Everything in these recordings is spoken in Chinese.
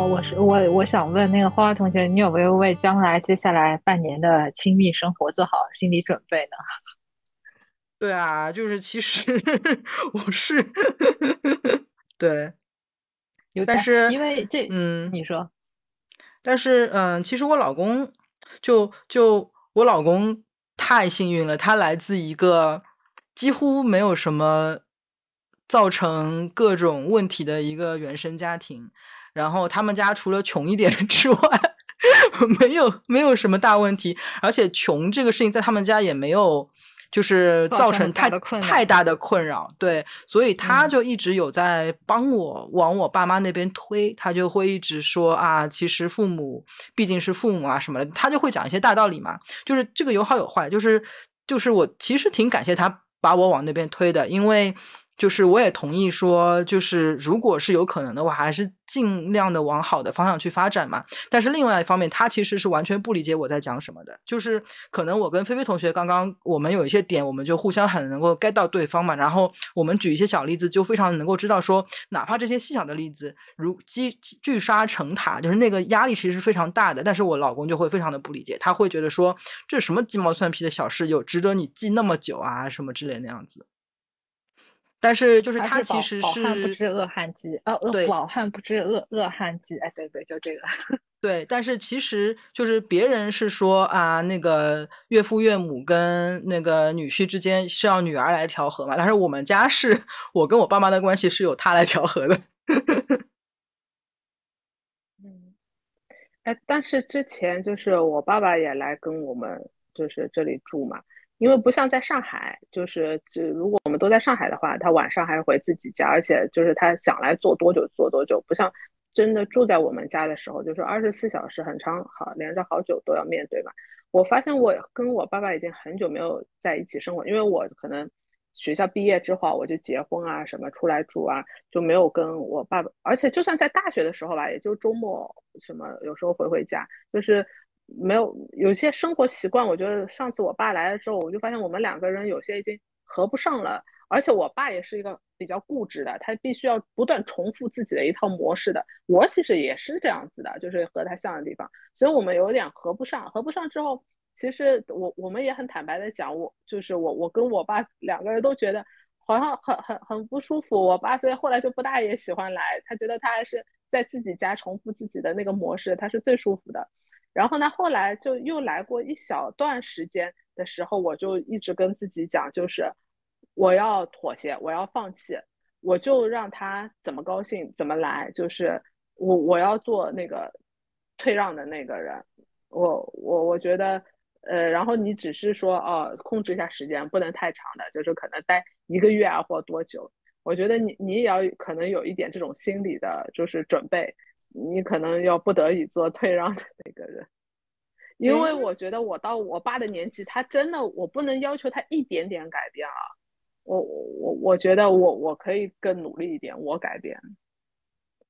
哦，我是我，我想问那个花花同学，你有没有为将来接下来半年的亲密生活做好心理准备呢？对啊，就是其实 我是对，但是因为这，嗯，你说，但是嗯，其实我老公就就我老公太幸运了，他来自一个几乎没有什么造成各种问题的一个原生家庭。然后他们家除了穷一点之外，没有没有什么大问题，而且穷这个事情在他们家也没有就是造成太太大的困扰。对，所以他就一直有在帮我往我爸妈那边推，他就会一直说啊，其实父母毕竟是父母啊什么的，他就会讲一些大道理嘛。就是这个有好有坏，就是就是我其实挺感谢他把我往那边推的，因为。就是我也同意说，就是如果是有可能的话，还是尽量的往好的方向去发展嘛。但是另外一方面，他其实是完全不理解我在讲什么的。就是可能我跟菲菲同学刚刚我们有一些点，我们就互相很能够 get 到对方嘛。然后我们举一些小例子，就非常能够知道说，哪怕这些细小的例子如积聚沙成塔，就是那个压力其实是非常大的。但是我老公就会非常的不理解，他会觉得说，这什么鸡毛蒜皮的小事，有值得你记那么久啊，什么之类那样子。但是就是他其实是饱汉不知饿汉饥哦，对，饱汉不知饿饿汉饥，哎，对对，就这个。对，但是其实就是别人是说啊，那个岳父岳母跟那个女婿之间是要女儿来调和嘛，但是我们家是我跟我爸妈的关系是由他来调和的。嗯，哎，但是之前就是我爸爸也来跟我们就是这里住嘛。因为不像在上海，就是就如果我们都在上海的话，他晚上还回自己家，而且就是他想来做多久做多久，不像真的住在我们家的时候，就是二十四小时很长，好连着好久都要面对嘛。我发现我跟我爸爸已经很久没有在一起生活，因为我可能学校毕业之后我就结婚啊什么出来住啊，就没有跟我爸爸，而且就算在大学的时候吧，也就周末什么有时候回回家，就是。没有有些生活习惯，我觉得上次我爸来了之后，我就发现我们两个人有些已经合不上了。而且我爸也是一个比较固执的，他必须要不断重复自己的一套模式的。我其实也是这样子的，就是和他像的地方，所以我们有点合不上。合不上之后，其实我我们也很坦白的讲，我就是我我跟我爸两个人都觉得好像很很很不舒服。我爸所以后来就不大也喜欢来，他觉得他还是在自己家重复自己的那个模式，他是最舒服的。然后呢，后来就又来过一小段时间的时候，我就一直跟自己讲，就是我要妥协，我要放弃，我就让他怎么高兴怎么来，就是我我要做那个退让的那个人。我我我觉得，呃，然后你只是说哦，控制一下时间，不能太长的，就是可能待一个月啊或多久。我觉得你你也要可能有一点这种心理的，就是准备。你可能要不得已做退让的那个人，因为我觉得我到我爸的年纪，他真的我不能要求他一点点改变啊。我我我我觉得我我可以更努力一点，我改变。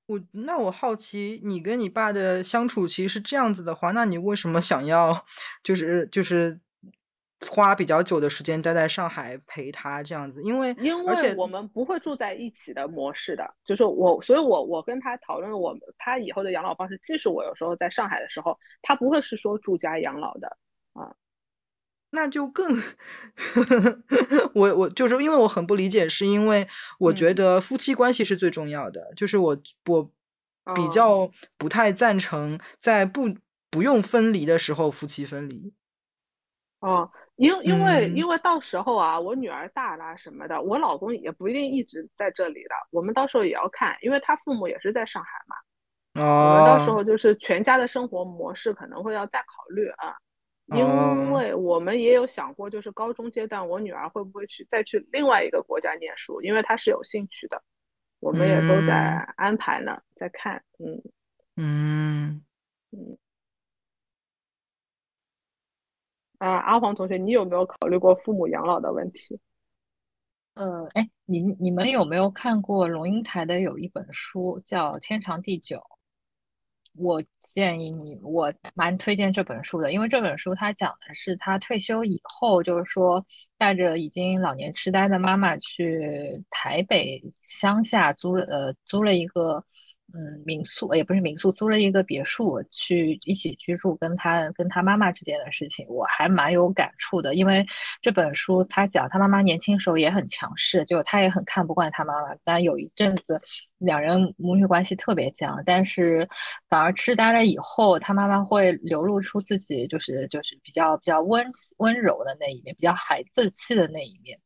我那我好奇，你跟你爸的相处其实是这样子的话，那你为什么想要就是就是？花比较久的时间待在上海陪他这样子，因为因为我们不会住在一起的模式的，就是我，所以我我跟他讨论我他以后的养老方式，即使我有时候在上海的时候，他不会是说住家养老的啊，那就更，我我就是因为我很不理解，是因为我觉得夫妻关系是最重要的，就是我我比较不太赞成在不不用分离的时候夫妻分离，哦。因因为因为到时候啊，我女儿大啦什么的，我老公也不一定一直在这里的，我们到时候也要看，因为他父母也是在上海嘛。哦。我们到时候就是全家的生活模式可能会要再考虑啊，因为我们也有想过，就是高中阶段我女儿会不会去再去另外一个国家念书，因为她是有兴趣的，我们也都在安排呢，在看，嗯嗯嗯。啊，阿黄同学，你有没有考虑过父母养老的问题？呃，哎，你你们有没有看过龙应台的有一本书叫《天长地久》？我建议你，我蛮推荐这本书的，因为这本书它讲的是他退休以后，就是说带着已经老年痴呆的妈妈去台北乡下租了呃租了一个嗯，民宿也不是民宿，租了一个别墅去一起居住，跟他跟他妈妈之间的事情，我还蛮有感触的。因为这本书他讲他妈妈年轻时候也很强势，就他也很看不惯他妈妈，但有一阵子两人母女关系特别僵，但是反而痴呆了以后，他妈妈会流露出自己就是就是比较比较温温柔的那一面，比较孩子气的那一面。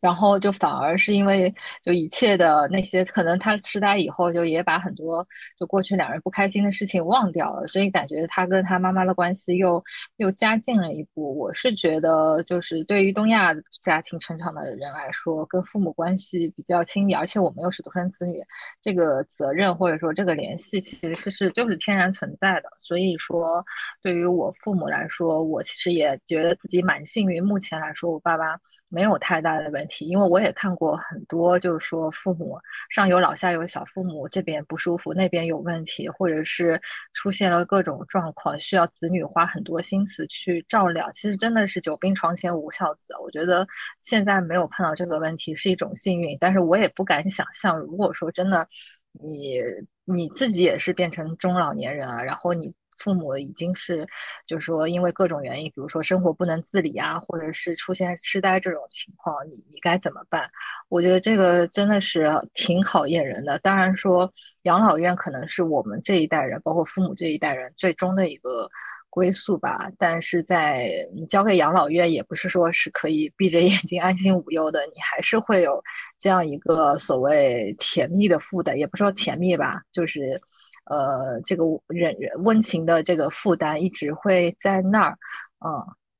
然后就反而是因为就一切的那些，可能他痴呆以后，就也把很多就过去两人不开心的事情忘掉了，所以感觉他跟他妈妈的关系又又加进了一步。我是觉得，就是对于东亚家庭成长的人来说，跟父母关系比较亲密，而且我们又是独生子女，这个责任或者说这个联系其实是是就是天然存在的。所以说，对于我父母来说，我其实也觉得自己蛮幸运。目前来说，我爸爸。没有太大的问题，因为我也看过很多，就是说父母上有老下有小，父母这边不舒服，那边有问题，或者是出现了各种状况，需要子女花很多心思去照料。其实真的是久病床前无孝子。我觉得现在没有碰到这个问题是一种幸运，但是我也不敢想象，如果说真的你你自己也是变成中老年人啊，然后你。父母已经是，就是说，因为各种原因，比如说生活不能自理啊，或者是出现痴呆这种情况，你你该怎么办？我觉得这个真的是挺考验人的。当然说，养老院可能是我们这一代人，包括父母这一代人最终的一个归宿吧。但是在交给养老院，也不是说是可以闭着眼睛安心无忧的，你还是会有这样一个所谓甜蜜的负担，也不说甜蜜吧，就是。呃，这个人人温情的这个负担一直会在那儿，嗯，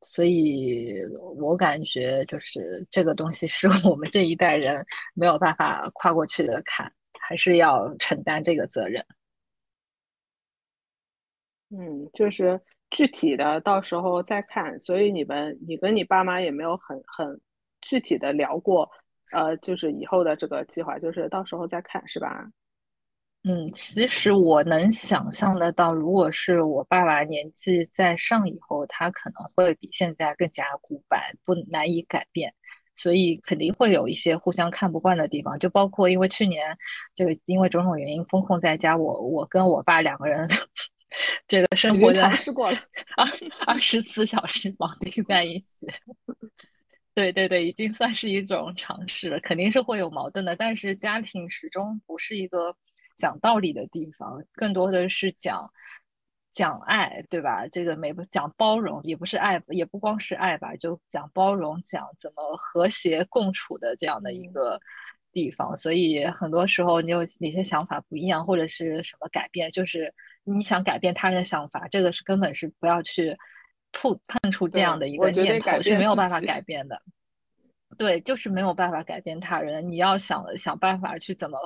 所以我感觉就是这个东西是 我们这一代人没有办法跨过去的坎，还是要承担这个责任。嗯，就是具体的到时候再看。所以你们，你跟你爸妈也没有很很具体的聊过，呃，就是以后的这个计划，就是到时候再看，是吧？嗯，其实我能想象得到，如果是我爸爸年纪再上以后，他可能会比现在更加古板，不难以改变，所以肯定会有一些互相看不惯的地方，就包括因为去年这个因为种种原因封控在家，我我跟我爸两个人 这个生活尝试过了 二二十四小时绑定在一起，对对对，已经算是一种尝试了，肯定是会有矛盾的，但是家庭始终不是一个。讲道理的地方，更多的是讲讲爱，对吧？这个没不讲包容，也不是爱，也不光是爱吧，就讲包容，讲怎么和谐共处的这样的一个地方。所以很多时候，你有哪些想法不一样，或者是什么改变，就是你想改变他人的想法，这个是根本是不要去碰碰触这样的一个念头，是没有办法改变的。对，就是没有办法改变他人。你要想想办法去怎么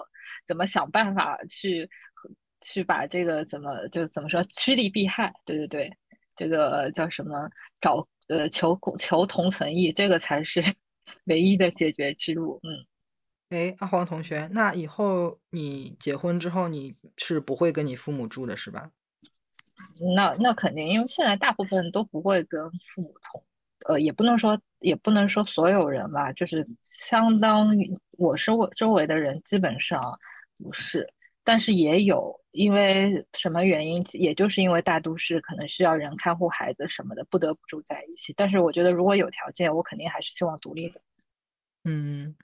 怎么想办法去去把这个怎么就怎么说趋利避害。对对对，这个叫什么找呃求求同存异，这个才是 唯一的解决之路。嗯，哎，阿黄同学，那以后你结婚之后你是不会跟你父母住的是吧？那那肯定，因为现在大部分都不会跟父母同。呃，也不能说，也不能说所有人吧，就是相当于我周围周围的人基本上不是，但是也有，因为什么原因，也就是因为大都市可能需要人看护孩子什么的，不得不住在一起。但是我觉得如果有条件，我肯定还是希望独立的。嗯，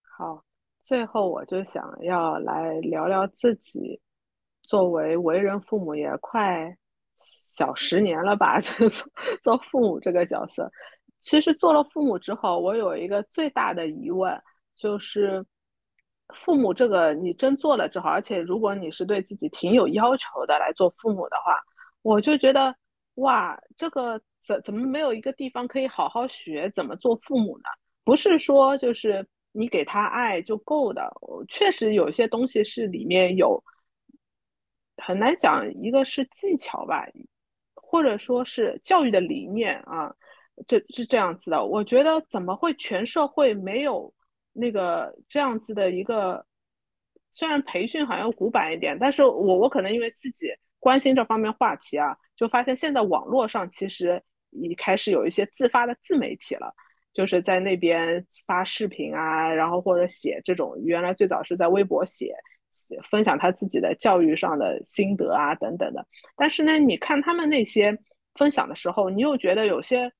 好，最后我就想要来聊聊自己作为为人父母也快。小十年了吧，就做做父母这个角色。其实做了父母之后，我有一个最大的疑问，就是父母这个你真做了之后，而且如果你是对自己挺有要求的来做父母的话，我就觉得哇，这个怎怎么没有一个地方可以好好学怎么做父母呢？不是说就是你给他爱就够的，确实有些东西是里面有很难讲，一个是技巧吧。或者说是教育的理念啊，这是这样子的。我觉得怎么会全社会没有那个这样子的一个？虽然培训好像古板一点，但是我我可能因为自己关心这方面话题啊，就发现现在网络上其实已开始有一些自发的自媒体了。就是在那边发视频啊，然后或者写这种，原来最早是在微博写，分享他自己的教育上的心得啊等等的。但是呢，你看他们那些分享的时候，你又觉得有些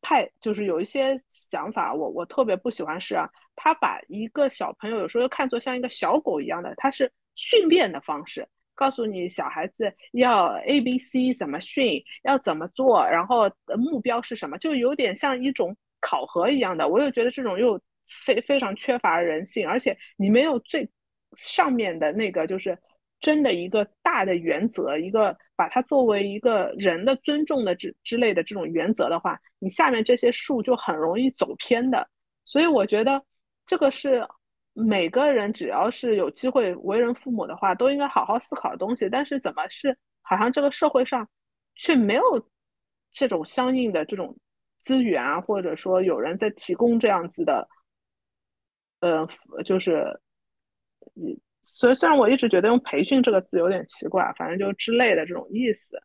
派，就是有一些想法，我我特别不喜欢是啊，他把一个小朋友有时候又看作像一个小狗一样的，他是训练的方式。告诉你小孩子要 A B C 怎么训，要怎么做，然后目标是什么，就有点像一种考核一样的。我又觉得这种又非非常缺乏人性，而且你没有最上面的那个，就是真的一个大的原则，一个把它作为一个人的尊重的之之类的这种原则的话，你下面这些树就很容易走偏的。所以我觉得这个是。每个人只要是有机会为人父母的话，都应该好好思考的东西。但是怎么是好像这个社会上却没有这种相应的这种资源啊，或者说有人在提供这样子的，呃，就是所以虽然我一直觉得用培训这个字有点奇怪，反正就之类的这种意思。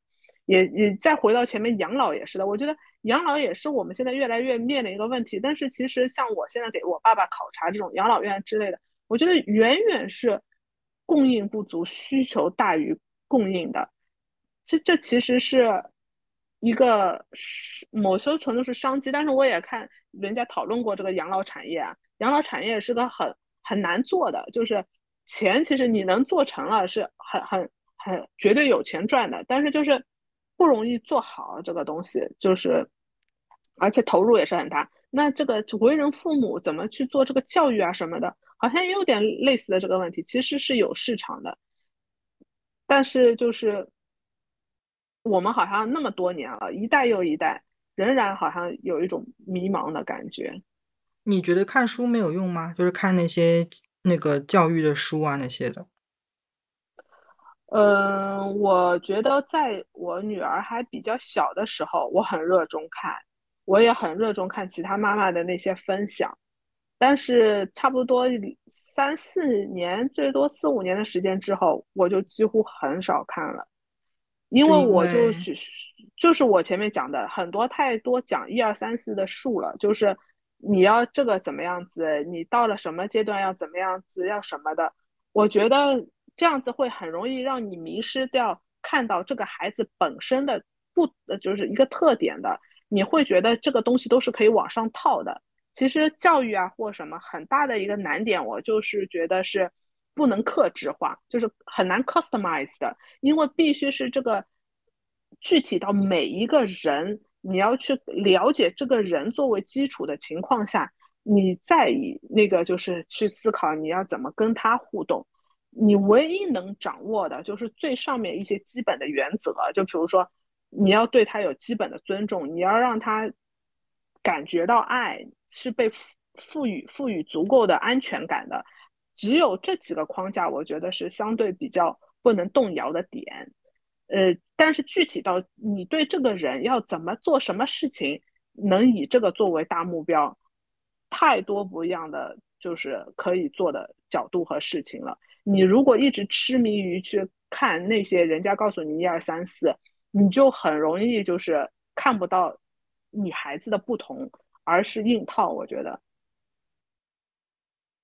也也再回到前面养老也是的，我觉得。养老也是我们现在越来越面临一个问题，但是其实像我现在给我爸爸考察这种养老院之类的，我觉得远远是供应不足，需求大于供应的。这这其实是一个是某些程度是商机，但是我也看人家讨论过这个养老产业啊，养老产业是个很很难做的，就是钱其实你能做成了是很很很绝对有钱赚的，但是就是不容易做好这个东西，就是。而且投入也是很大，那这个为人父母怎么去做这个教育啊什么的，好像也有点类似的这个问题，其实是有市场的，但是就是我们好像那么多年了，一代又一代，仍然好像有一种迷茫的感觉。你觉得看书没有用吗？就是看那些那个教育的书啊那些的。嗯，我觉得在我女儿还比较小的时候，我很热衷看。我也很热衷看其他妈妈的那些分享，但是差不多三四年，最多四五年的时间之后，我就几乎很少看了，因为我就只是就是我前面讲的很多太多讲一二三四的数了，就是你要这个怎么样子，你到了什么阶段要怎么样子，要什么的，我觉得这样子会很容易让你迷失掉看到这个孩子本身的不呃就是一个特点的。你会觉得这个东西都是可以往上套的。其实教育啊或什么很大的一个难点，我就是觉得是不能克制化，就是很难 customize 的，因为必须是这个具体到每一个人，你要去了解这个人作为基础的情况下，你再以那个就是去思考你要怎么跟他互动。你唯一能掌握的就是最上面一些基本的原则，就比如说。你要对他有基本的尊重，你要让他感觉到爱是被赋予赋予足够的安全感的。只有这几个框架，我觉得是相对比较不能动摇的点。呃，但是具体到你对这个人要怎么做什么事情，能以这个作为大目标，太多不一样的就是可以做的角度和事情了。你如果一直痴迷于去看那些人家告诉你一二三四。你就很容易就是看不到你孩子的不同，而是硬套。我觉得，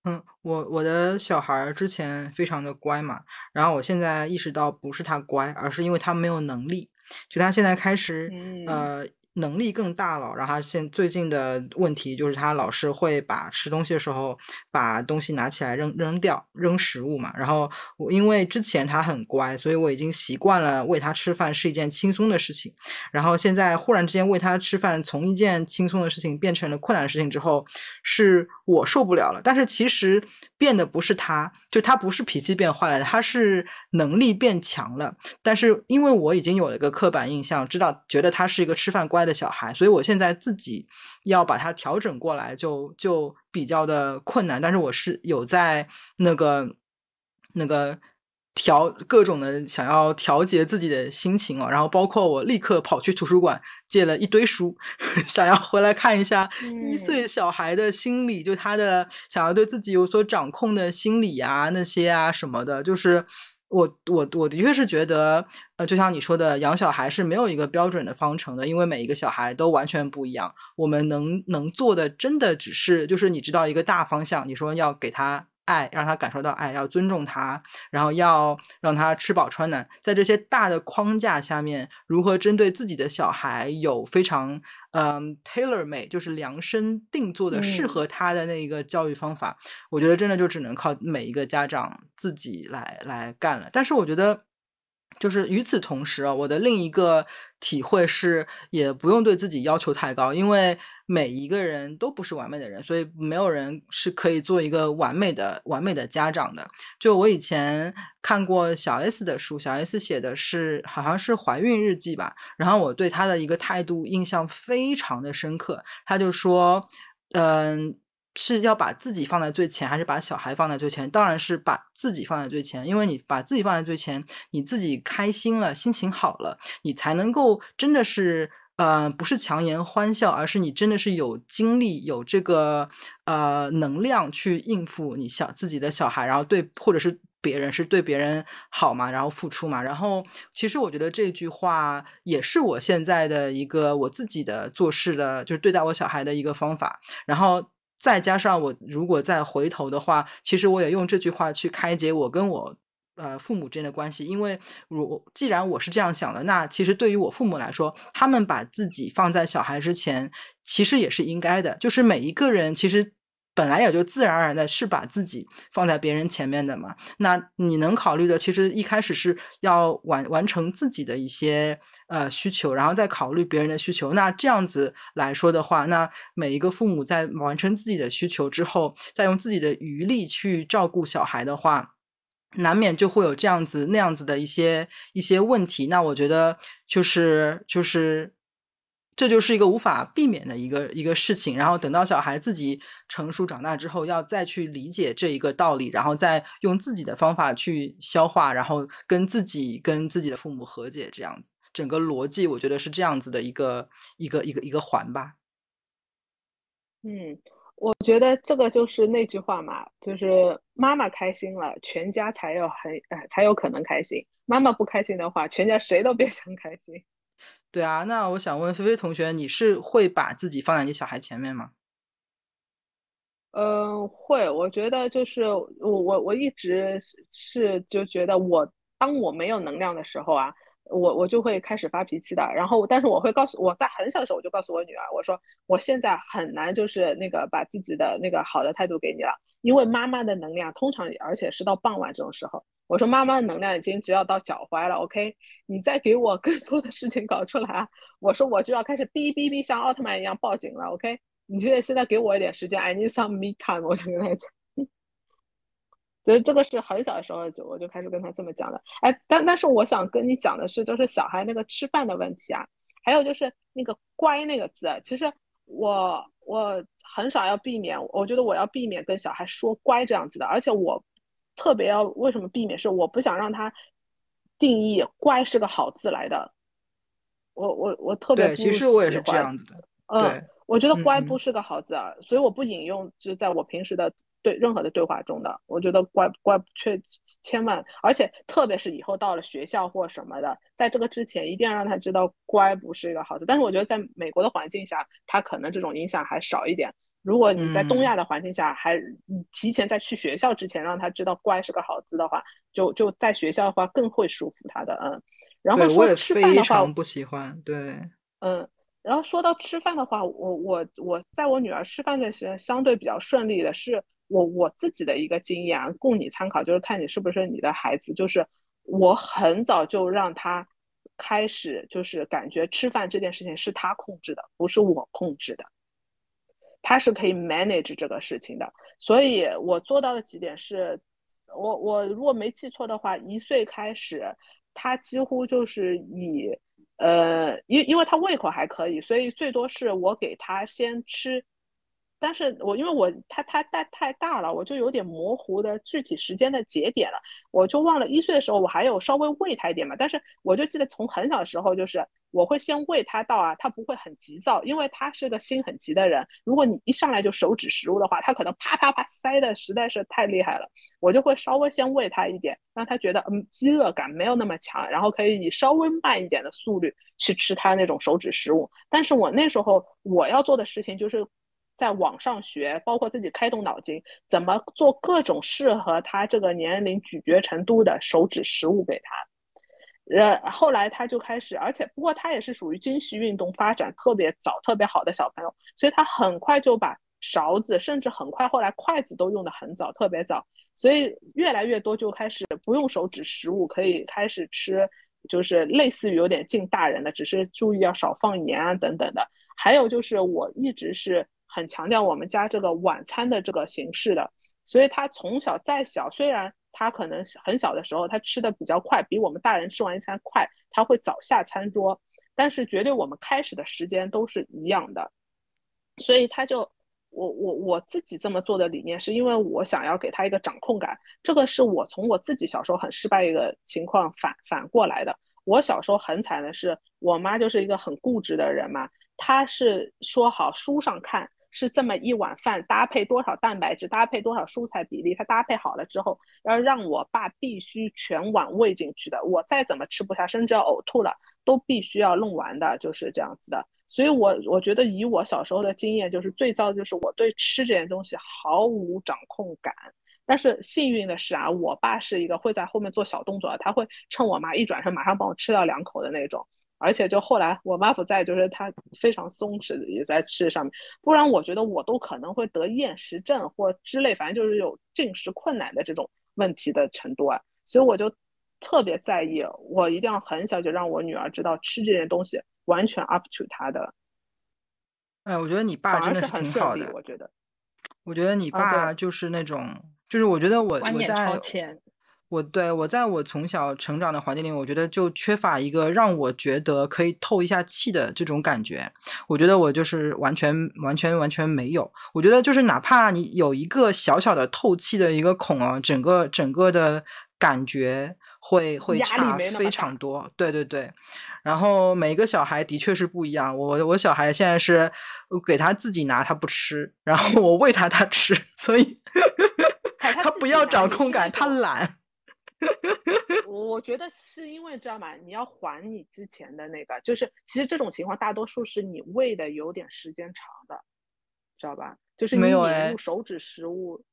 嗯，我我的小孩之前非常的乖嘛，然后我现在意识到不是他乖，而是因为他没有能力，就他现在开始呃。能力更大了，然后他现最近的问题就是他老是会把吃东西的时候把东西拿起来扔扔掉，扔食物嘛。然后我因为之前他很乖，所以我已经习惯了喂他吃饭是一件轻松的事情。然后现在忽然之间喂他吃饭从一件轻松的事情变成了困难的事情之后，是我受不了了。但是其实变的不是他，就他不是脾气变坏了，他是能力变强了。但是因为我已经有了一个刻板印象，知道觉得他是一个吃饭乖。的小孩，所以我现在自己要把它调整过来，就就比较的困难。但是我是有在那个那个调各种的想要调节自己的心情哦。然后包括我立刻跑去图书馆借了一堆书，想要回来看一下一岁小孩的心理，就他的想要对自己有所掌控的心理啊，那些啊什么的，就是我我我的确是觉得，呃，就像你说的，养小孩是没有一个标准的方程的，因为每一个小孩都完全不一样。我们能能做的，真的只是就是你知道一个大方向，你说要给他。爱让他感受到爱，要尊重他，然后要让他吃饱穿暖，在这些大的框架下面，如何针对自己的小孩有非常嗯 tailor made，就是量身定做的适合他的那一个教育方法，我觉得真的就只能靠每一个家长自己来来干了。但是我觉得。就是与此同时啊，我的另一个体会是，也不用对自己要求太高，因为每一个人都不是完美的人，所以没有人是可以做一个完美的、完美的家长的。就我以前看过小 S 的书，小 S 写的是好像是怀孕日记吧，然后我对她的一个态度印象非常的深刻，他就说，嗯。是要把自己放在最前，还是把小孩放在最前？当然是把自己放在最前，因为你把自己放在最前，你自己开心了，心情好了，你才能够真的是，呃，不是强颜欢笑，而是你真的是有精力、有这个呃能量去应付你小自己的小孩，然后对或者是别人是对别人好嘛，然后付出嘛。然后其实我觉得这句话也是我现在的一个我自己的做事的，就是对待我小孩的一个方法。然后。再加上我如果再回头的话，其实我也用这句话去开解我跟我呃父母之间的关系，因为如既然我是这样想的，那其实对于我父母来说，他们把自己放在小孩之前，其实也是应该的。就是每一个人其实。本来也就自然而然的是把自己放在别人前面的嘛。那你能考虑的，其实一开始是要完完成自己的一些呃需求，然后再考虑别人的需求。那这样子来说的话，那每一个父母在完成自己的需求之后，再用自己的余力去照顾小孩的话，难免就会有这样子那样子的一些一些问题。那我觉得就是就是。这就是一个无法避免的一个一个事情，然后等到小孩自己成熟长大之后，要再去理解这一个道理，然后再用自己的方法去消化，然后跟自己跟自己的父母和解，这样子，整个逻辑我觉得是这样子的一个一个一个一个环吧。嗯，我觉得这个就是那句话嘛，就是妈妈开心了，全家才有很呃才有可能开心；妈妈不开心的话，全家谁都别想开心。对啊，那我想问菲菲同学，你是会把自己放在你小孩前面吗？嗯，会。我觉得就是我我我一直是就觉得我当我没有能量的时候啊，我我就会开始发脾气的。然后，但是我会告诉我在很小的时候我就告诉我女儿，我说我现在很难就是那个把自己的那个好的态度给你了，因为妈妈的能量通常而且是到傍晚这种时候。我说妈妈的能量已经只要到脚踝了，OK，你再给我更多的事情搞出来！我说我就要开始哔哔哔像奥特曼一样报警了，OK，你现在现在给我一点时间，I need some me time，我就跟他讲。所以这个是很小的时候就我就开始跟他这么讲的。哎，但但是我想跟你讲的是，就是小孩那个吃饭的问题啊，还有就是那个乖那个字，其实我我很少要避免，我觉得我要避免跟小孩说乖这样子的，而且我。特别要为什么避免？是我不想让他定义“乖”是个好字来的。我我我特别对，其实我也是这样子的。嗯，我觉得“乖”不是个好字啊，所以我不引用，就在我平时的对任何的对话中的。我觉得“乖”“乖”却千万，而且特别是以后到了学校或什么的，在这个之前一定要让他知道“乖”不是一个好字。但是我觉得在美国的环境下，他可能这种影响还少一点。如果你在东亚的环境下，还你提前在去学校之前让他知道乖是个好字的话，就就在学校的话更会束缚他的，嗯。然后说吃饭的话，不喜欢，对，嗯。然后说到吃饭的话，我我我在我女儿吃饭的时候相对比较顺利的是我我自己的一个经验啊，供你参考，就是看你是不是你的孩子，就是我很早就让他开始就是感觉吃饭这件事情是他控制的，不是我控制的。他是可以 manage 这个事情的，所以我做到的几点是，我我如果没记错的话，一岁开始，他几乎就是以，呃，因因为他胃口还可以，所以最多是我给他先吃但是我因为我他他太太大了，我就有点模糊的具体时间的节点了，我就忘了一岁的时候我还有稍微喂他一点嘛，但是我就记得从很小的时候就是我会先喂他到啊，他不会很急躁，因为他是个心很急的人，如果你一上来就手指食物的话，他可能啪啪啪塞的实在是太厉害了，我就会稍微先喂他一点，让他觉得嗯饥饿感没有那么强，然后可以以稍微慢一点的速率去吃他那种手指食物，但是我那时候我要做的事情就是。在网上学，包括自己开动脑筋，怎么做各种适合他这个年龄咀嚼程度的手指食物给他。呃，后来他就开始，而且不过他也是属于精细运动发展特别早、特别好的小朋友，所以他很快就把勺子，甚至很快后来筷子都用的很早，特别早。所以越来越多就开始不用手指食物，可以开始吃，就是类似于有点近大人的，只是注意要少放盐啊等等的。还有就是我一直是。很强调我们家这个晚餐的这个形式的，所以他从小再小，虽然他可能很小的时候他吃的比较快，比我们大人吃完一餐快，他会早下餐桌，但是绝对我们开始的时间都是一样的，所以他就我我我自己这么做的理念是因为我想要给他一个掌控感，这个是我从我自己小时候很失败一个情况反反过来的。我小时候很惨的是，我妈就是一个很固执的人嘛，她是说好书上看。是这么一碗饭搭配多少蛋白质，搭配多少蔬菜比例，它搭配好了之后，要让我爸必须全碗喂进去的。我再怎么吃不下，甚至要呕吐了，都必须要弄完的，就是这样子的。所以，我我觉得以我小时候的经验，就是最糟的就是我对吃这件东西毫无掌控感。但是幸运的是啊，我爸是一个会在后面做小动作，他会趁我妈一转身，马上帮我吃掉两口的那种。而且就后来我妈不在，就是她非常松弛，也在吃上面。不然我觉得我都可能会得厌食症或之类，反正就是有进食困难的这种问题的程度啊。所以我就特别在意，我一定要很小就让我女儿知道吃这件东西完全 up to 她的。哎，我觉得你爸真的是挺好的。我觉得，我觉得你爸就是那种，就是我觉得我我在。我对我在我从小成长的环境里，我觉得就缺乏一个让我觉得可以透一下气的这种感觉。我觉得我就是完全完全完全没有。我觉得就是哪怕你有一个小小的透气的一个孔啊，整个整个的感觉会会差非常多。对对对。然后每个小孩的确是不一样。我我小孩现在是给他自己拿他不吃，然后我喂他他吃，所以他不要掌控感，他懒。我觉得是因为知道吗？你要还你之前的那个，就是其实这种情况大多数是你喂的有点时间长的，知道吧？就是你引入手指食物，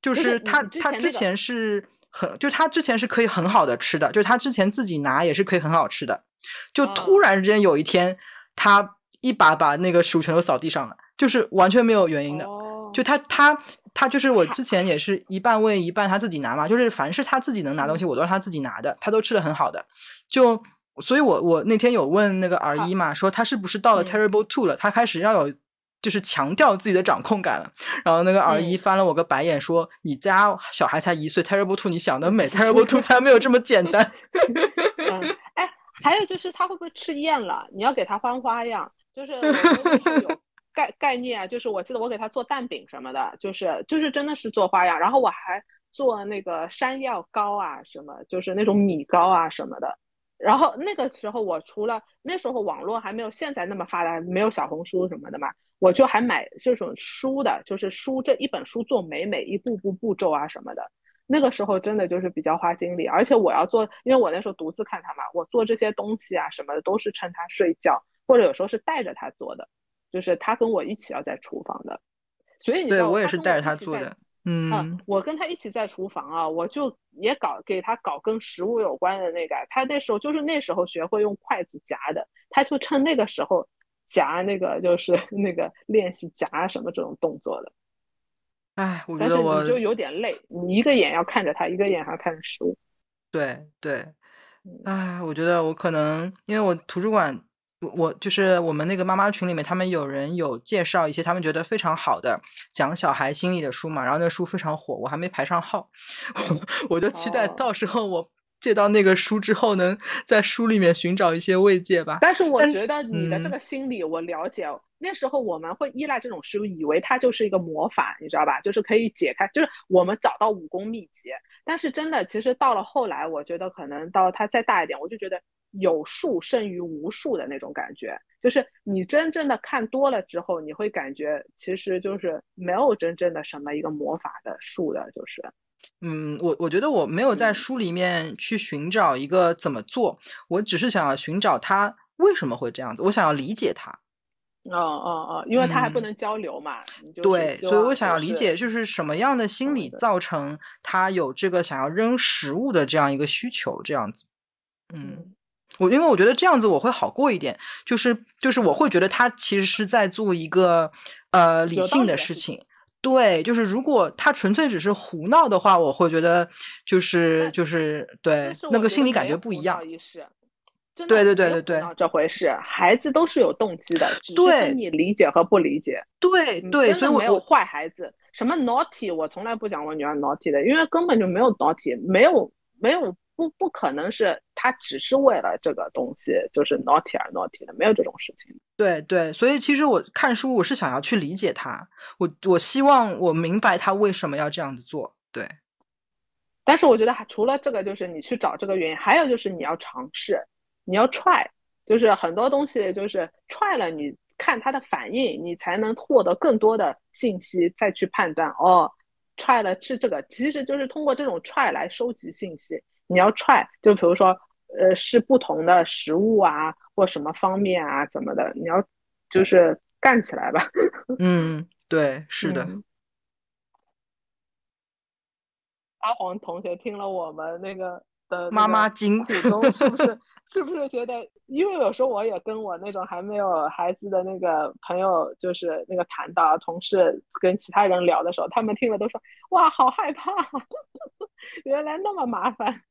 就是他他之前是很，就他之前是可以很好的吃的，就是他之前自己拿也是可以很好吃的，就突然之间有一天他一把把那个食物全都扫地上了，就是完全没有原因的，就他他。他就是我之前也是一半喂一半他自己拿嘛，就是凡是他自己能拿东西，我都让他自己拿的，他都吃的很好的。就所以，我我那天有问那个儿一嘛，说他是不是到了 terrible two 了，他开始要有就是强调自己的掌控感了。然后那个儿一翻了我个白眼，说：“你家小孩才一岁，terrible two 你想得美，terrible two 才没有这么简单。”哎，还有就是他会不会吃厌了？你要给他换花样，就是有。概概念啊，就是我记得我给他做蛋饼什么的，就是就是真的是做花样，然后我还做那个山药糕啊什么，就是那种米糕啊什么的。然后那个时候我除了那时候网络还没有现在那么发达，没有小红书什么的嘛，我就还买这种书的，就是书这一本书做美美一步步步骤啊什么的。那个时候真的就是比较花精力，而且我要做，因为我那时候独自看他嘛，我做这些东西啊什么的都是趁他睡觉，或者有时候是带着他做的。就是他跟我一起要在厨房的，所以你对我也是带着他做的。嗯，我跟他一起在厨房啊，我就也搞给他搞跟食物有关的那个。他那时候就是那时候学会用筷子夹的，他就趁那个时候夹那个，就是 那个练习夹什么这种动作的。哎，我觉得我就有点累，你一个眼要看着他，一个眼还要看着食物。对对，哎，我觉得我可能因为我图书馆。我就是我们那个妈妈群里面，他们有人有介绍一些他们觉得非常好的讲小孩心理的书嘛，然后那书非常火，我还没排上号，我就期待到时候我借到那个书之后，能在书里面寻找一些慰藉吧。但是我觉得你的这嗯个心理我了解，那时候我们会依赖这种书，以为它就是一个魔法，你知道吧？就是可以解开，就是我们找到武功秘籍。但是真的，其实到了后来，我觉得可能到他再大一点，我就觉得有数胜于无数的那种感觉。就是你真正的看多了之后，你会感觉其实就是没有真正的什么一个魔法的术的，就是嗯，我我觉得我没有在嗯书里面去寻找一个怎么做，我只是想要寻找他为什么会这样子，我想要理解他。哦哦哦，因为他还不嗯能交流嘛，对，所以我想要理解，就是什么样的心理造成他有这个想要扔食物的这样一个需求，这样子。嗯，嗯我因为我觉得这样子我会好过一点，就是就是我会觉得他其实是在做一个呃理性的事情。对，就是如果他纯粹只是胡闹的话，我会觉得就是就是对那个心理感觉不一样对对对对对这回事，孩子都是有动机的，只是对你理解和不理解。嗯对对，所以我有坏孩子，什么 naughty，我从来不讲我女儿 naughty 的，因为根本就没有 naughty，没有没有不不可能是他只是为了这个东西就是 naughty 而 naughty 的，没有这种事情。对对，所以其实我看书，我是想要去理解他，我我希望我明白他为什么要这样子做。对，但是我觉得还除了这个，就是你去找这个原因，还有就是你要尝试，你要 try，就是很多东西就是 try 了，你看他的反应，你才能获得更多的信息，再去判断哦，try 了是这个，其实就是通过这种 try 来收集信息。你要 try，就比如说呃是不同的食物啊，或什么方面啊怎么的，你要就是干起来吧。嗯，对，是的，嗯阿黄同学听了我们那个的妈妈经苦衷，是不是？是不是觉得？因为有时候我也跟我那种还没有孩子的那个朋友，就是那个谈到同事跟其他人聊的时候，他们听了都说：“哇，好害怕，原来那么麻烦。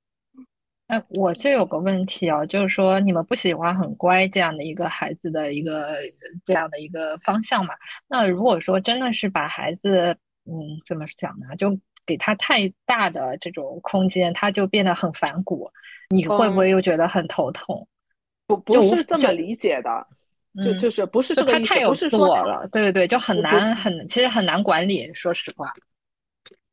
哎，我这有个问题啊，就是说你们不喜欢很乖这样的一个孩子的一个这样的一个方向嘛？那如果说真的是把孩子，嗯，怎么讲呢？就给他太大的这种空间，他就变得很反骨，你会不会又觉得很头痛？不”不是这么理解的，就嗯，就是不是个意思，他太有自我了，对对对，就很难很，其实很难管理，说实话。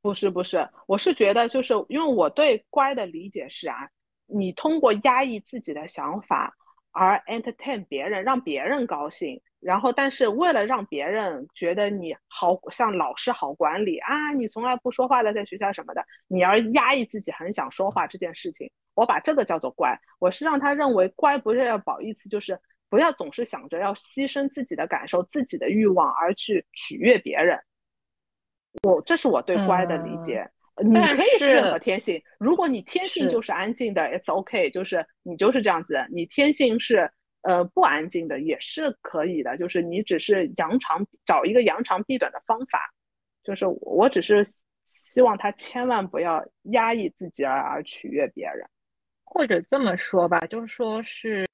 不是不是，我是觉得就是因为我对乖的理解是啊，你通过压抑自己的想法而 entertain 别人，让别人高兴，然后但是为了让别人觉得你好像老师好管理啊，你从来不说话的在学校什么的，你而压抑自己很想说话这件事情，我把这个叫做乖，我是让他认为乖不是要褒义词，就是不要总是想着要牺牲自己的感受、自己的欲望而去取悦别人。我这是我对乖的理解。你但可以适合天性，如果你天性就是安静的，it's OK，就是你就是这样子。你天性是呃不安静的，也是可以的，就是你只是扬长找一个扬长避短的方法。就是我只是希望他千万不要压抑自己而而取悦别人。或者这么说吧，就是说是，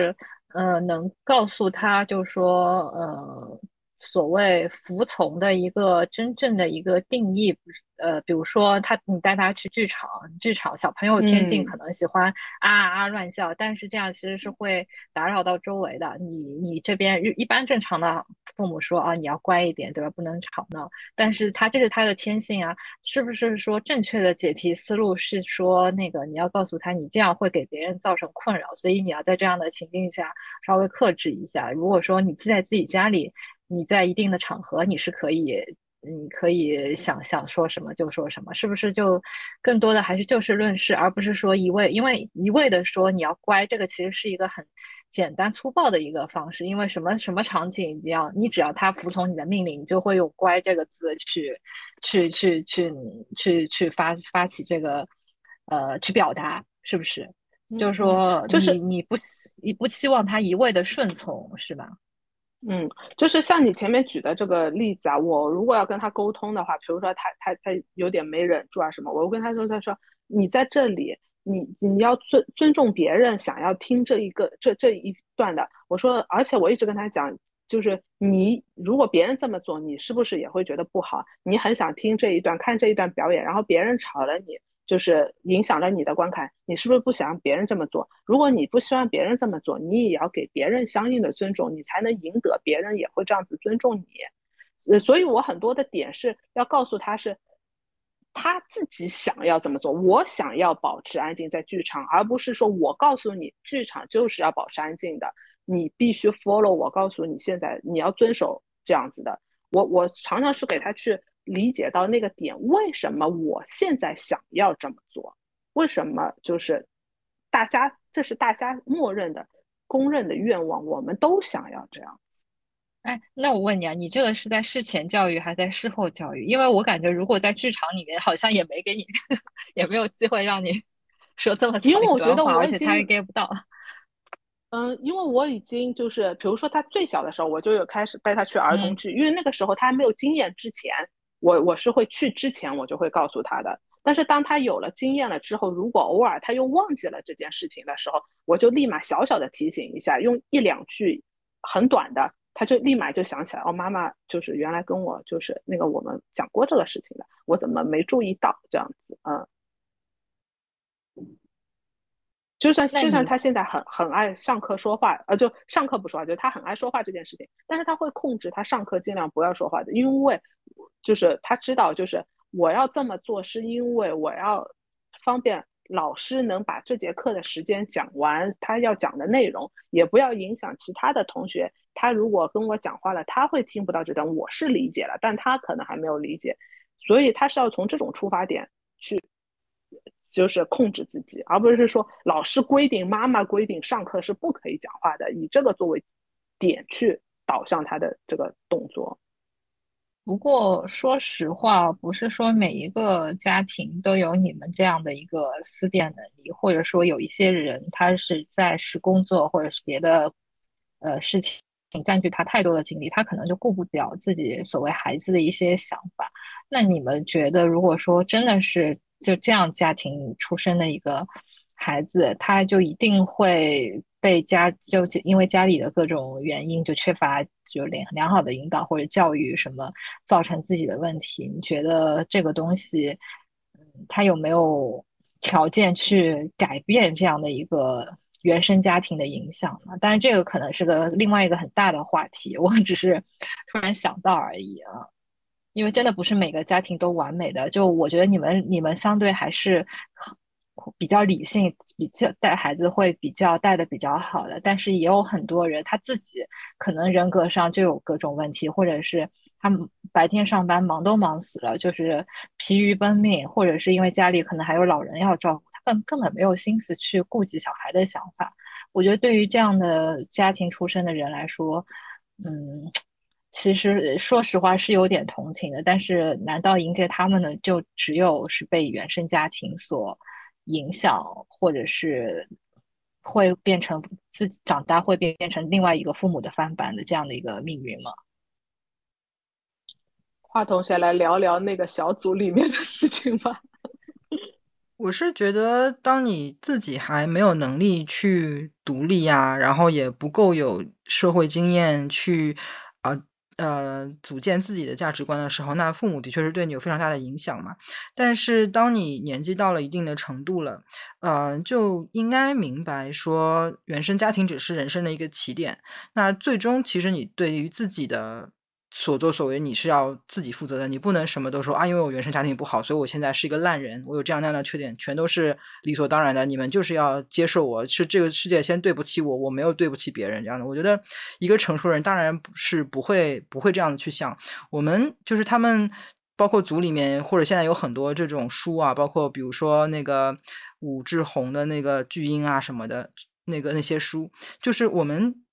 呃，能告诉他，就说，呃，所谓服从的一个真正的一个定义，呃，比如说他，你带他去剧场，剧场小朋友天性嗯可能喜欢啊啊啊乱叫，但是这样其实是会打扰到周围的。你你这边一般正常的父母说啊，你要乖一点，对吧？不能吵闹。但是他这是他的天性啊，是不是说正确的解题思路是说那个你要告诉他，你这样会给别人造成困扰，所以你要在这样的情境下稍微克制一下。如果说你自在自己家里，你在一定的场合你是可以，你可以想想说什么就说什么，是不是就更多的还是就事论事，而不是说一味因为一味的说你要乖，这个其实是一个很。简单粗暴的一个方式，因为什么什么场景，你要你只要他服从你的命令，你就会用“乖”这个字去，去去去去去发发起这个，呃，去表达，是不是？就是说，就是你你不希你不期望他一味的顺从，是吧？嗯，就是像你前面举的这个例子啊，我如果要跟他沟通的话，比如说他他他有点没忍住啊什么，我跟他说，他说你在这里。你你要尊尊重别人想要听这一个这这一段的，我说，而且我一直跟他讲，就是你如果别人这么做，你是不是也会觉得不好？你很想听这一段，看这一段表演，然后别人吵了你，就是影响了你的观看，你是不是不想让别人这么做？如果你不希望别人这么做，你也要给别人相应的尊重，你才能赢得别人也会这样子尊重你。呃，所以我很多的点是要告诉他是，他自己想要怎么做。我想要保持安静在剧场，而不是说我告诉你剧场就是要保持安静的，你必须 follow 我告诉你现在你要遵守这样子的。我我常常是给他去理解到那个点，为什么我现在想要这么做？为什么就是大家这是大家默认的、公认的愿望，我们都想要这样。哎，那我问你啊，你这个是在事前教育还是在事后教育？因为我感觉如果在剧场里面，好像也没给你，也没有机会让你 说这么因为我觉得我而且他也 get 不到。嗯，因为我已经就是，比如说他最小的时候，我就有开始带他去儿童剧，因为那个时候他还没有经验之前，我我是会去之前我就会告诉他的。但是当他有了经验了之后，如果偶尔他又忘记了这件事情的时候，我就立马小小的提醒一下，用一两句很短的，他就立马就想起来，哦，妈妈就是原来跟我就是那个我们讲过这个事情的，我怎么没注意到这样子，嗯。就算就算他现在很很爱上课说话，呃，就上课不说话，就他很爱说话这件事情，但是他会控制他上课尽量不要说话的，因为就是他知道，就是我要这么做是因为我要方便老师能把这节课的时间讲完他要讲的内容，也不要影响其他的同学。他如果跟我讲话了，他会听不到这段，我是理解了，但他可能还没有理解，所以他是要从这种出发点去。就是控制自己，而不是说老师规定、妈妈规定上课是不可以讲话的，以这个作为点去导向他的这个动作。不过说实话，不是说每一个家庭都有你们这样的一个思辨能力，或者说有一些人他是在是工作或者是别的呃事情占据他太多的精力，他可能就顾不了自己所谓孩子的一些想法。那你们觉得，如果说真的是？就这样家庭出生的一个孩子，他就一定会被家就因为家里的各种原因，就缺乏就良良好的引导或者教育什么，造成自己的问题。你觉得这个东西，嗯，他有没有条件去改变这样的一个原生家庭的影响呢？当然，这个可能是个另外一个很大的话题，我只是突然想到而已啊。因为真的不是每个家庭都完美的，就我觉得你们你们相对还是比较理性，比较带孩子会比较带的比较好的。但是也有很多人他自己可能人格上就有各种问题，或者是他白天上班忙都忙死了，就是疲于奔命，或者是因为家里可能还有老人要照顾，他根根本没有心思去顾及小孩的想法。我觉得对于这样的家庭出身的人来说，嗯。其实说实话是有点同情的，但是难道迎接他们的就只有是被原生家庭所影响，或者是会变成自己长大会变变成另外一个父母的翻版的这样的一个命运吗？华同学来聊聊那个小组里面的事情吧。我是觉得，当你自己还没有能力去独立呀，然后也不够有社会经验去啊。呃，呃组建自己的价值观的时候，那父母的确是对你有非常大的影响嘛。但是，当你年纪到了一定的程度了，呃，就应该明白说，原生家庭只是人生的一个起点。那最终，其实你对于自己的。所作所为你是要自己负责的，你不能什么都说啊，因为我原生家庭不好，所以我现在是一个烂人，我有这样那样的缺点，全都是理所当然的。你们就是要接受我，是这个世界先对不起我，我没有对不起别人这样的。我觉得一个成熟人当然是不会不会这样子去想。我们就是他们，包括组里面或者现在有很多这种书啊，包括比如说那个武志红的那个巨婴啊什么的，那个那些书，就是我们。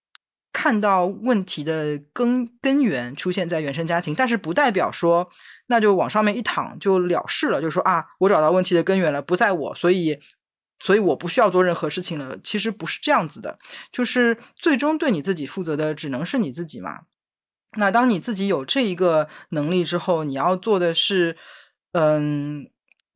看到问题的根根源出现在原生家庭，但是不代表说那就往上面一躺就了事了，就说啊，我找到问题的根源了，不在我，所以所以我不需要做任何事情了。其实不是这样子的，就是最终对你自己负责的只能是你自己嘛。那当你自己有这一个能力之后，你要做的是，嗯。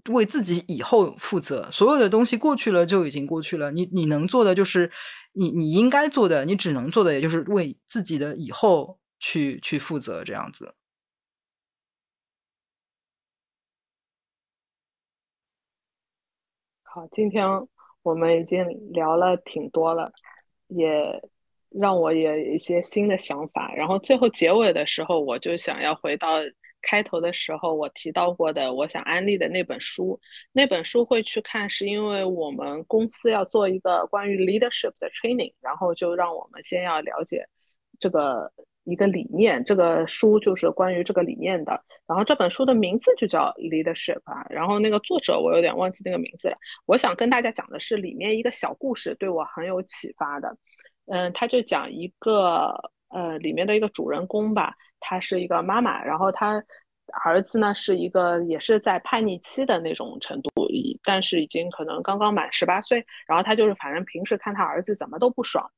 为自己以后负责，所有的东西过去了就已经过去了。你你能做的就是你你应该做的，你只能做的也就是为自己的以后去去负责，这样子。好，今天我们已经聊了挺多了，也让我也有一些新的想法。然后最后结尾的时候，我就想要回到开头的时候我提到过的，我想安利的那本书。那本书会去看，是因为我们公司要做一个关于 leadership 的 training，然后就让我们先要了解这个。一个理念，这个书就是关于这个理念的。然后这本书的名字就叫 Leadership 啊。然后那个作者我有点忘记那个名字了。我想跟大家讲的是里面一个小故事，对我很有启发的。嗯，他就讲一个呃里面的一个主人公吧，他是一个妈妈，然后他儿子呢是一个也是在叛逆期的那种程度，但是已经可能刚刚满十八岁。然后他就是反正平时看他儿子怎么都不爽。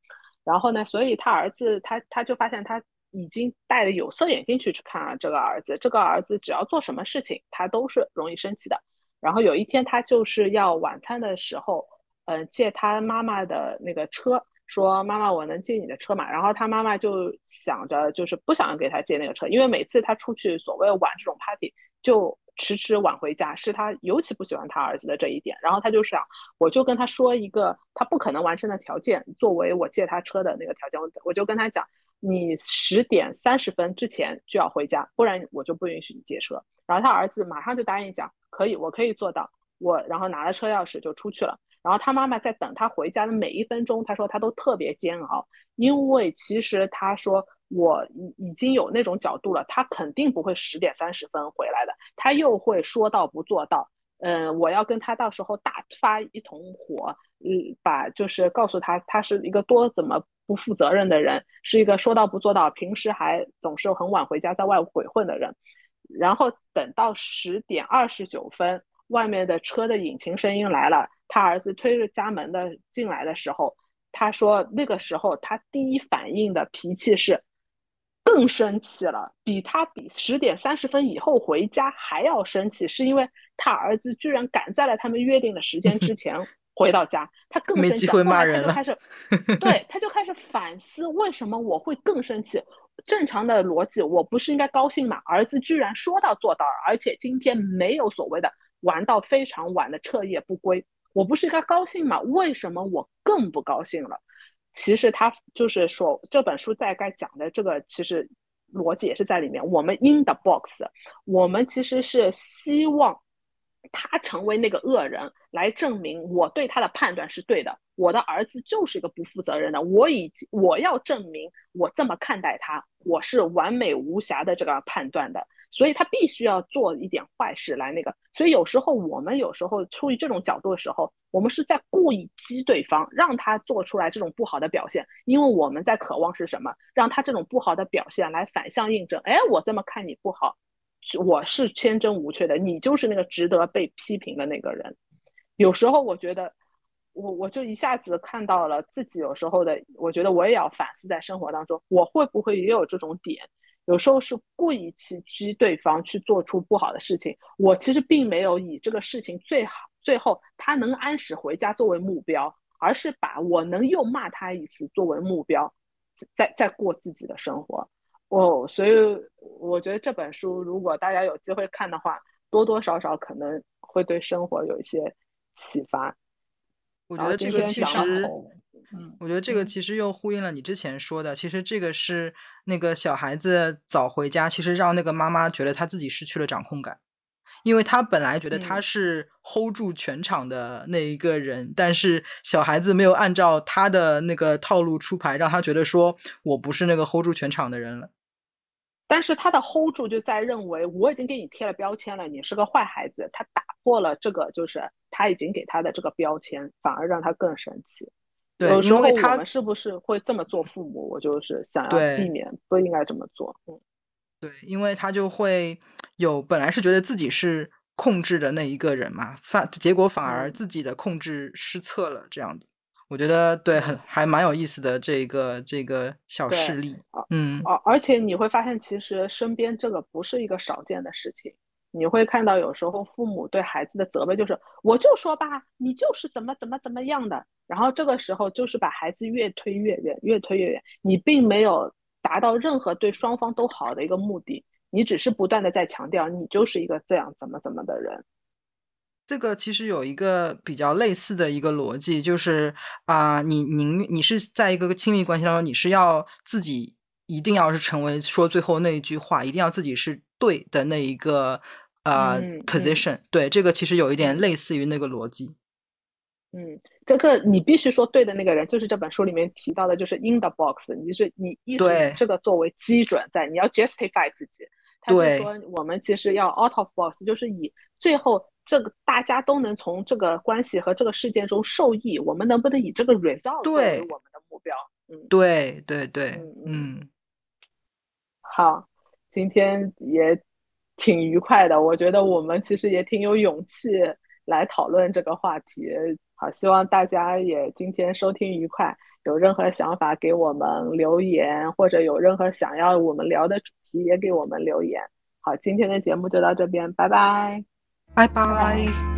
然后呢，所以他儿子他他就发现他。已经戴了有色眼镜去去看这个儿子，这个儿子只要做什么事情，他都是容易生气的。然后有一天，他就是要晚餐的时候，嗯，借他妈妈的那个车，说妈妈，我能借你的车嘛？然后他妈妈就想着，就是不想给他借那个车，因为每次他出去所谓玩这种 party，就迟迟晚回家，是他尤其不喜欢他儿子的这一点。然后他就想，我就跟他说一个他不可能完成的条件，作为我借他车的那个条件，我就跟他讲。你十点三十分之前就要回家，不然我就不允许你借车。然后他儿子马上就答应讲，可以，我可以做到。我然后拿了车钥匙就出去了。然后他妈妈在等他回家的每一分钟，他说他都特别煎熬，因为其实他说我已已经有那种角度了，他肯定不会十点三十分回来的，他又会说到不做到。嗯，我要跟他到时候大发一通火，嗯，把就是告诉他他是一个多怎么。不负责任的人是一个说到不做到，平时还总是很晚回家，在外鬼混的人。然后等到十点二十九分，外面的车的引擎声音来了，他儿子推着家门的进来的时候，他说那个时候他第一反应的脾气是更生气了，比他比十点三十分以后回家还要生气，是因为他儿子居然赶在了他们约定的时间之前。回到家，他更生气，后来他就开始，对，他就开始反思，为什么我会更生气？正常的逻辑，我不是应该高兴吗？儿子居然说到做到了，而且今天没有所谓的玩到非常晚的彻夜不归，我不是应该高兴吗？为什么我更不高兴了？其实他就是说，这本书大概讲的这个，其实逻辑也是在里面。我们 in the box，我们其实是希望。他成为那个恶人，来证明我对他的判断是对的。我的儿子就是一个不负责任的，我已经我要证明我这么看待他，我是完美无瑕的这个判断的。所以他必须要做一点坏事来那个。所以有时候我们有时候出于这种角度的时候，我们是在故意激对方，让他做出来这种不好的表现，因为我们在渴望是什么？让他这种不好的表现来反向印证。哎，我这么看你不好。我是天真无缺的，你就是那个值得被批评的那个人。有时候我觉得，我我就一下子看到了自己有时候的，我觉得我也要反思在生活当中，我会不会也有这种点？有时候是故意去激对方去做出不好的事情，我其实并没有以这个事情最好最后他能按时回家作为目标，而是把我能又骂他一次作为目标，再再过自己的生活。哦，所以我觉得这本书如果大家有机会看的话，多多少少可能会对生活有一些启发。我觉得这个其实，嗯，我觉得这个其实又呼应了你之前说的，其实这个是那个小孩子早回家，其实让那个妈妈觉得他自己失去了掌控感。因为他本来觉得他是 hold 住全场的那一个人，但是小孩子没有按照他的那个套路出牌，让他觉得说我不是那个 hold 住全场的人了。但是他的 hold 住就在认为我已经给你贴了标签了，你是个坏孩子。他打破了这个，就是他已经给他的这个标签，反而让他更生气。对，有时候我们是不是会这么做？父母，我就是想要避免，不应该这么做。嗯。对，因为他就会有本来是觉得自己是控制的那一个人嘛，反结果反而自己的控制失策了，这样子，我觉得对，很还蛮有意思的这个这个小事例，嗯，而而且你会发现，其实身边这个不是一个少见的事情，你会看到有时候父母对孩子的责备就是，我就说吧，你就是怎么怎么怎么样的，然后这个时候就是把孩子越推越远，越推越远，你并没有。达到任何对双方都好的一个目的，你只是不断的在强调你就是一个这样怎么怎么的人。这个其实有一个比较类似的一个逻辑，就是啊，你宁你是在一个亲密关系当中，你是要自己一定要是成为说最后那一句话，一定要自己是对的那一个呃 position。对，这个其实有一点类似于那个逻辑。嗯，这个你必须说对的那个人，就是这本书里面提到的，就是 in the box，你是你一直这个作为基准在，你要 justify 自己。他就说我们其实要 out of box，就是以最后这个大家都能从这个关系和这个事件中受益，我们能不能以这个 result 作为我们的目标？嗯，对对对，嗯。好，今天也挺愉快的，我觉得我们其实也挺有勇气来讨论这个话题。好，希望大家也今天收听愉快。有任何想法给我们留言，或者有任何想要我们聊的主题也给我们留言。好，今天的节目就到这边，拜拜，拜拜。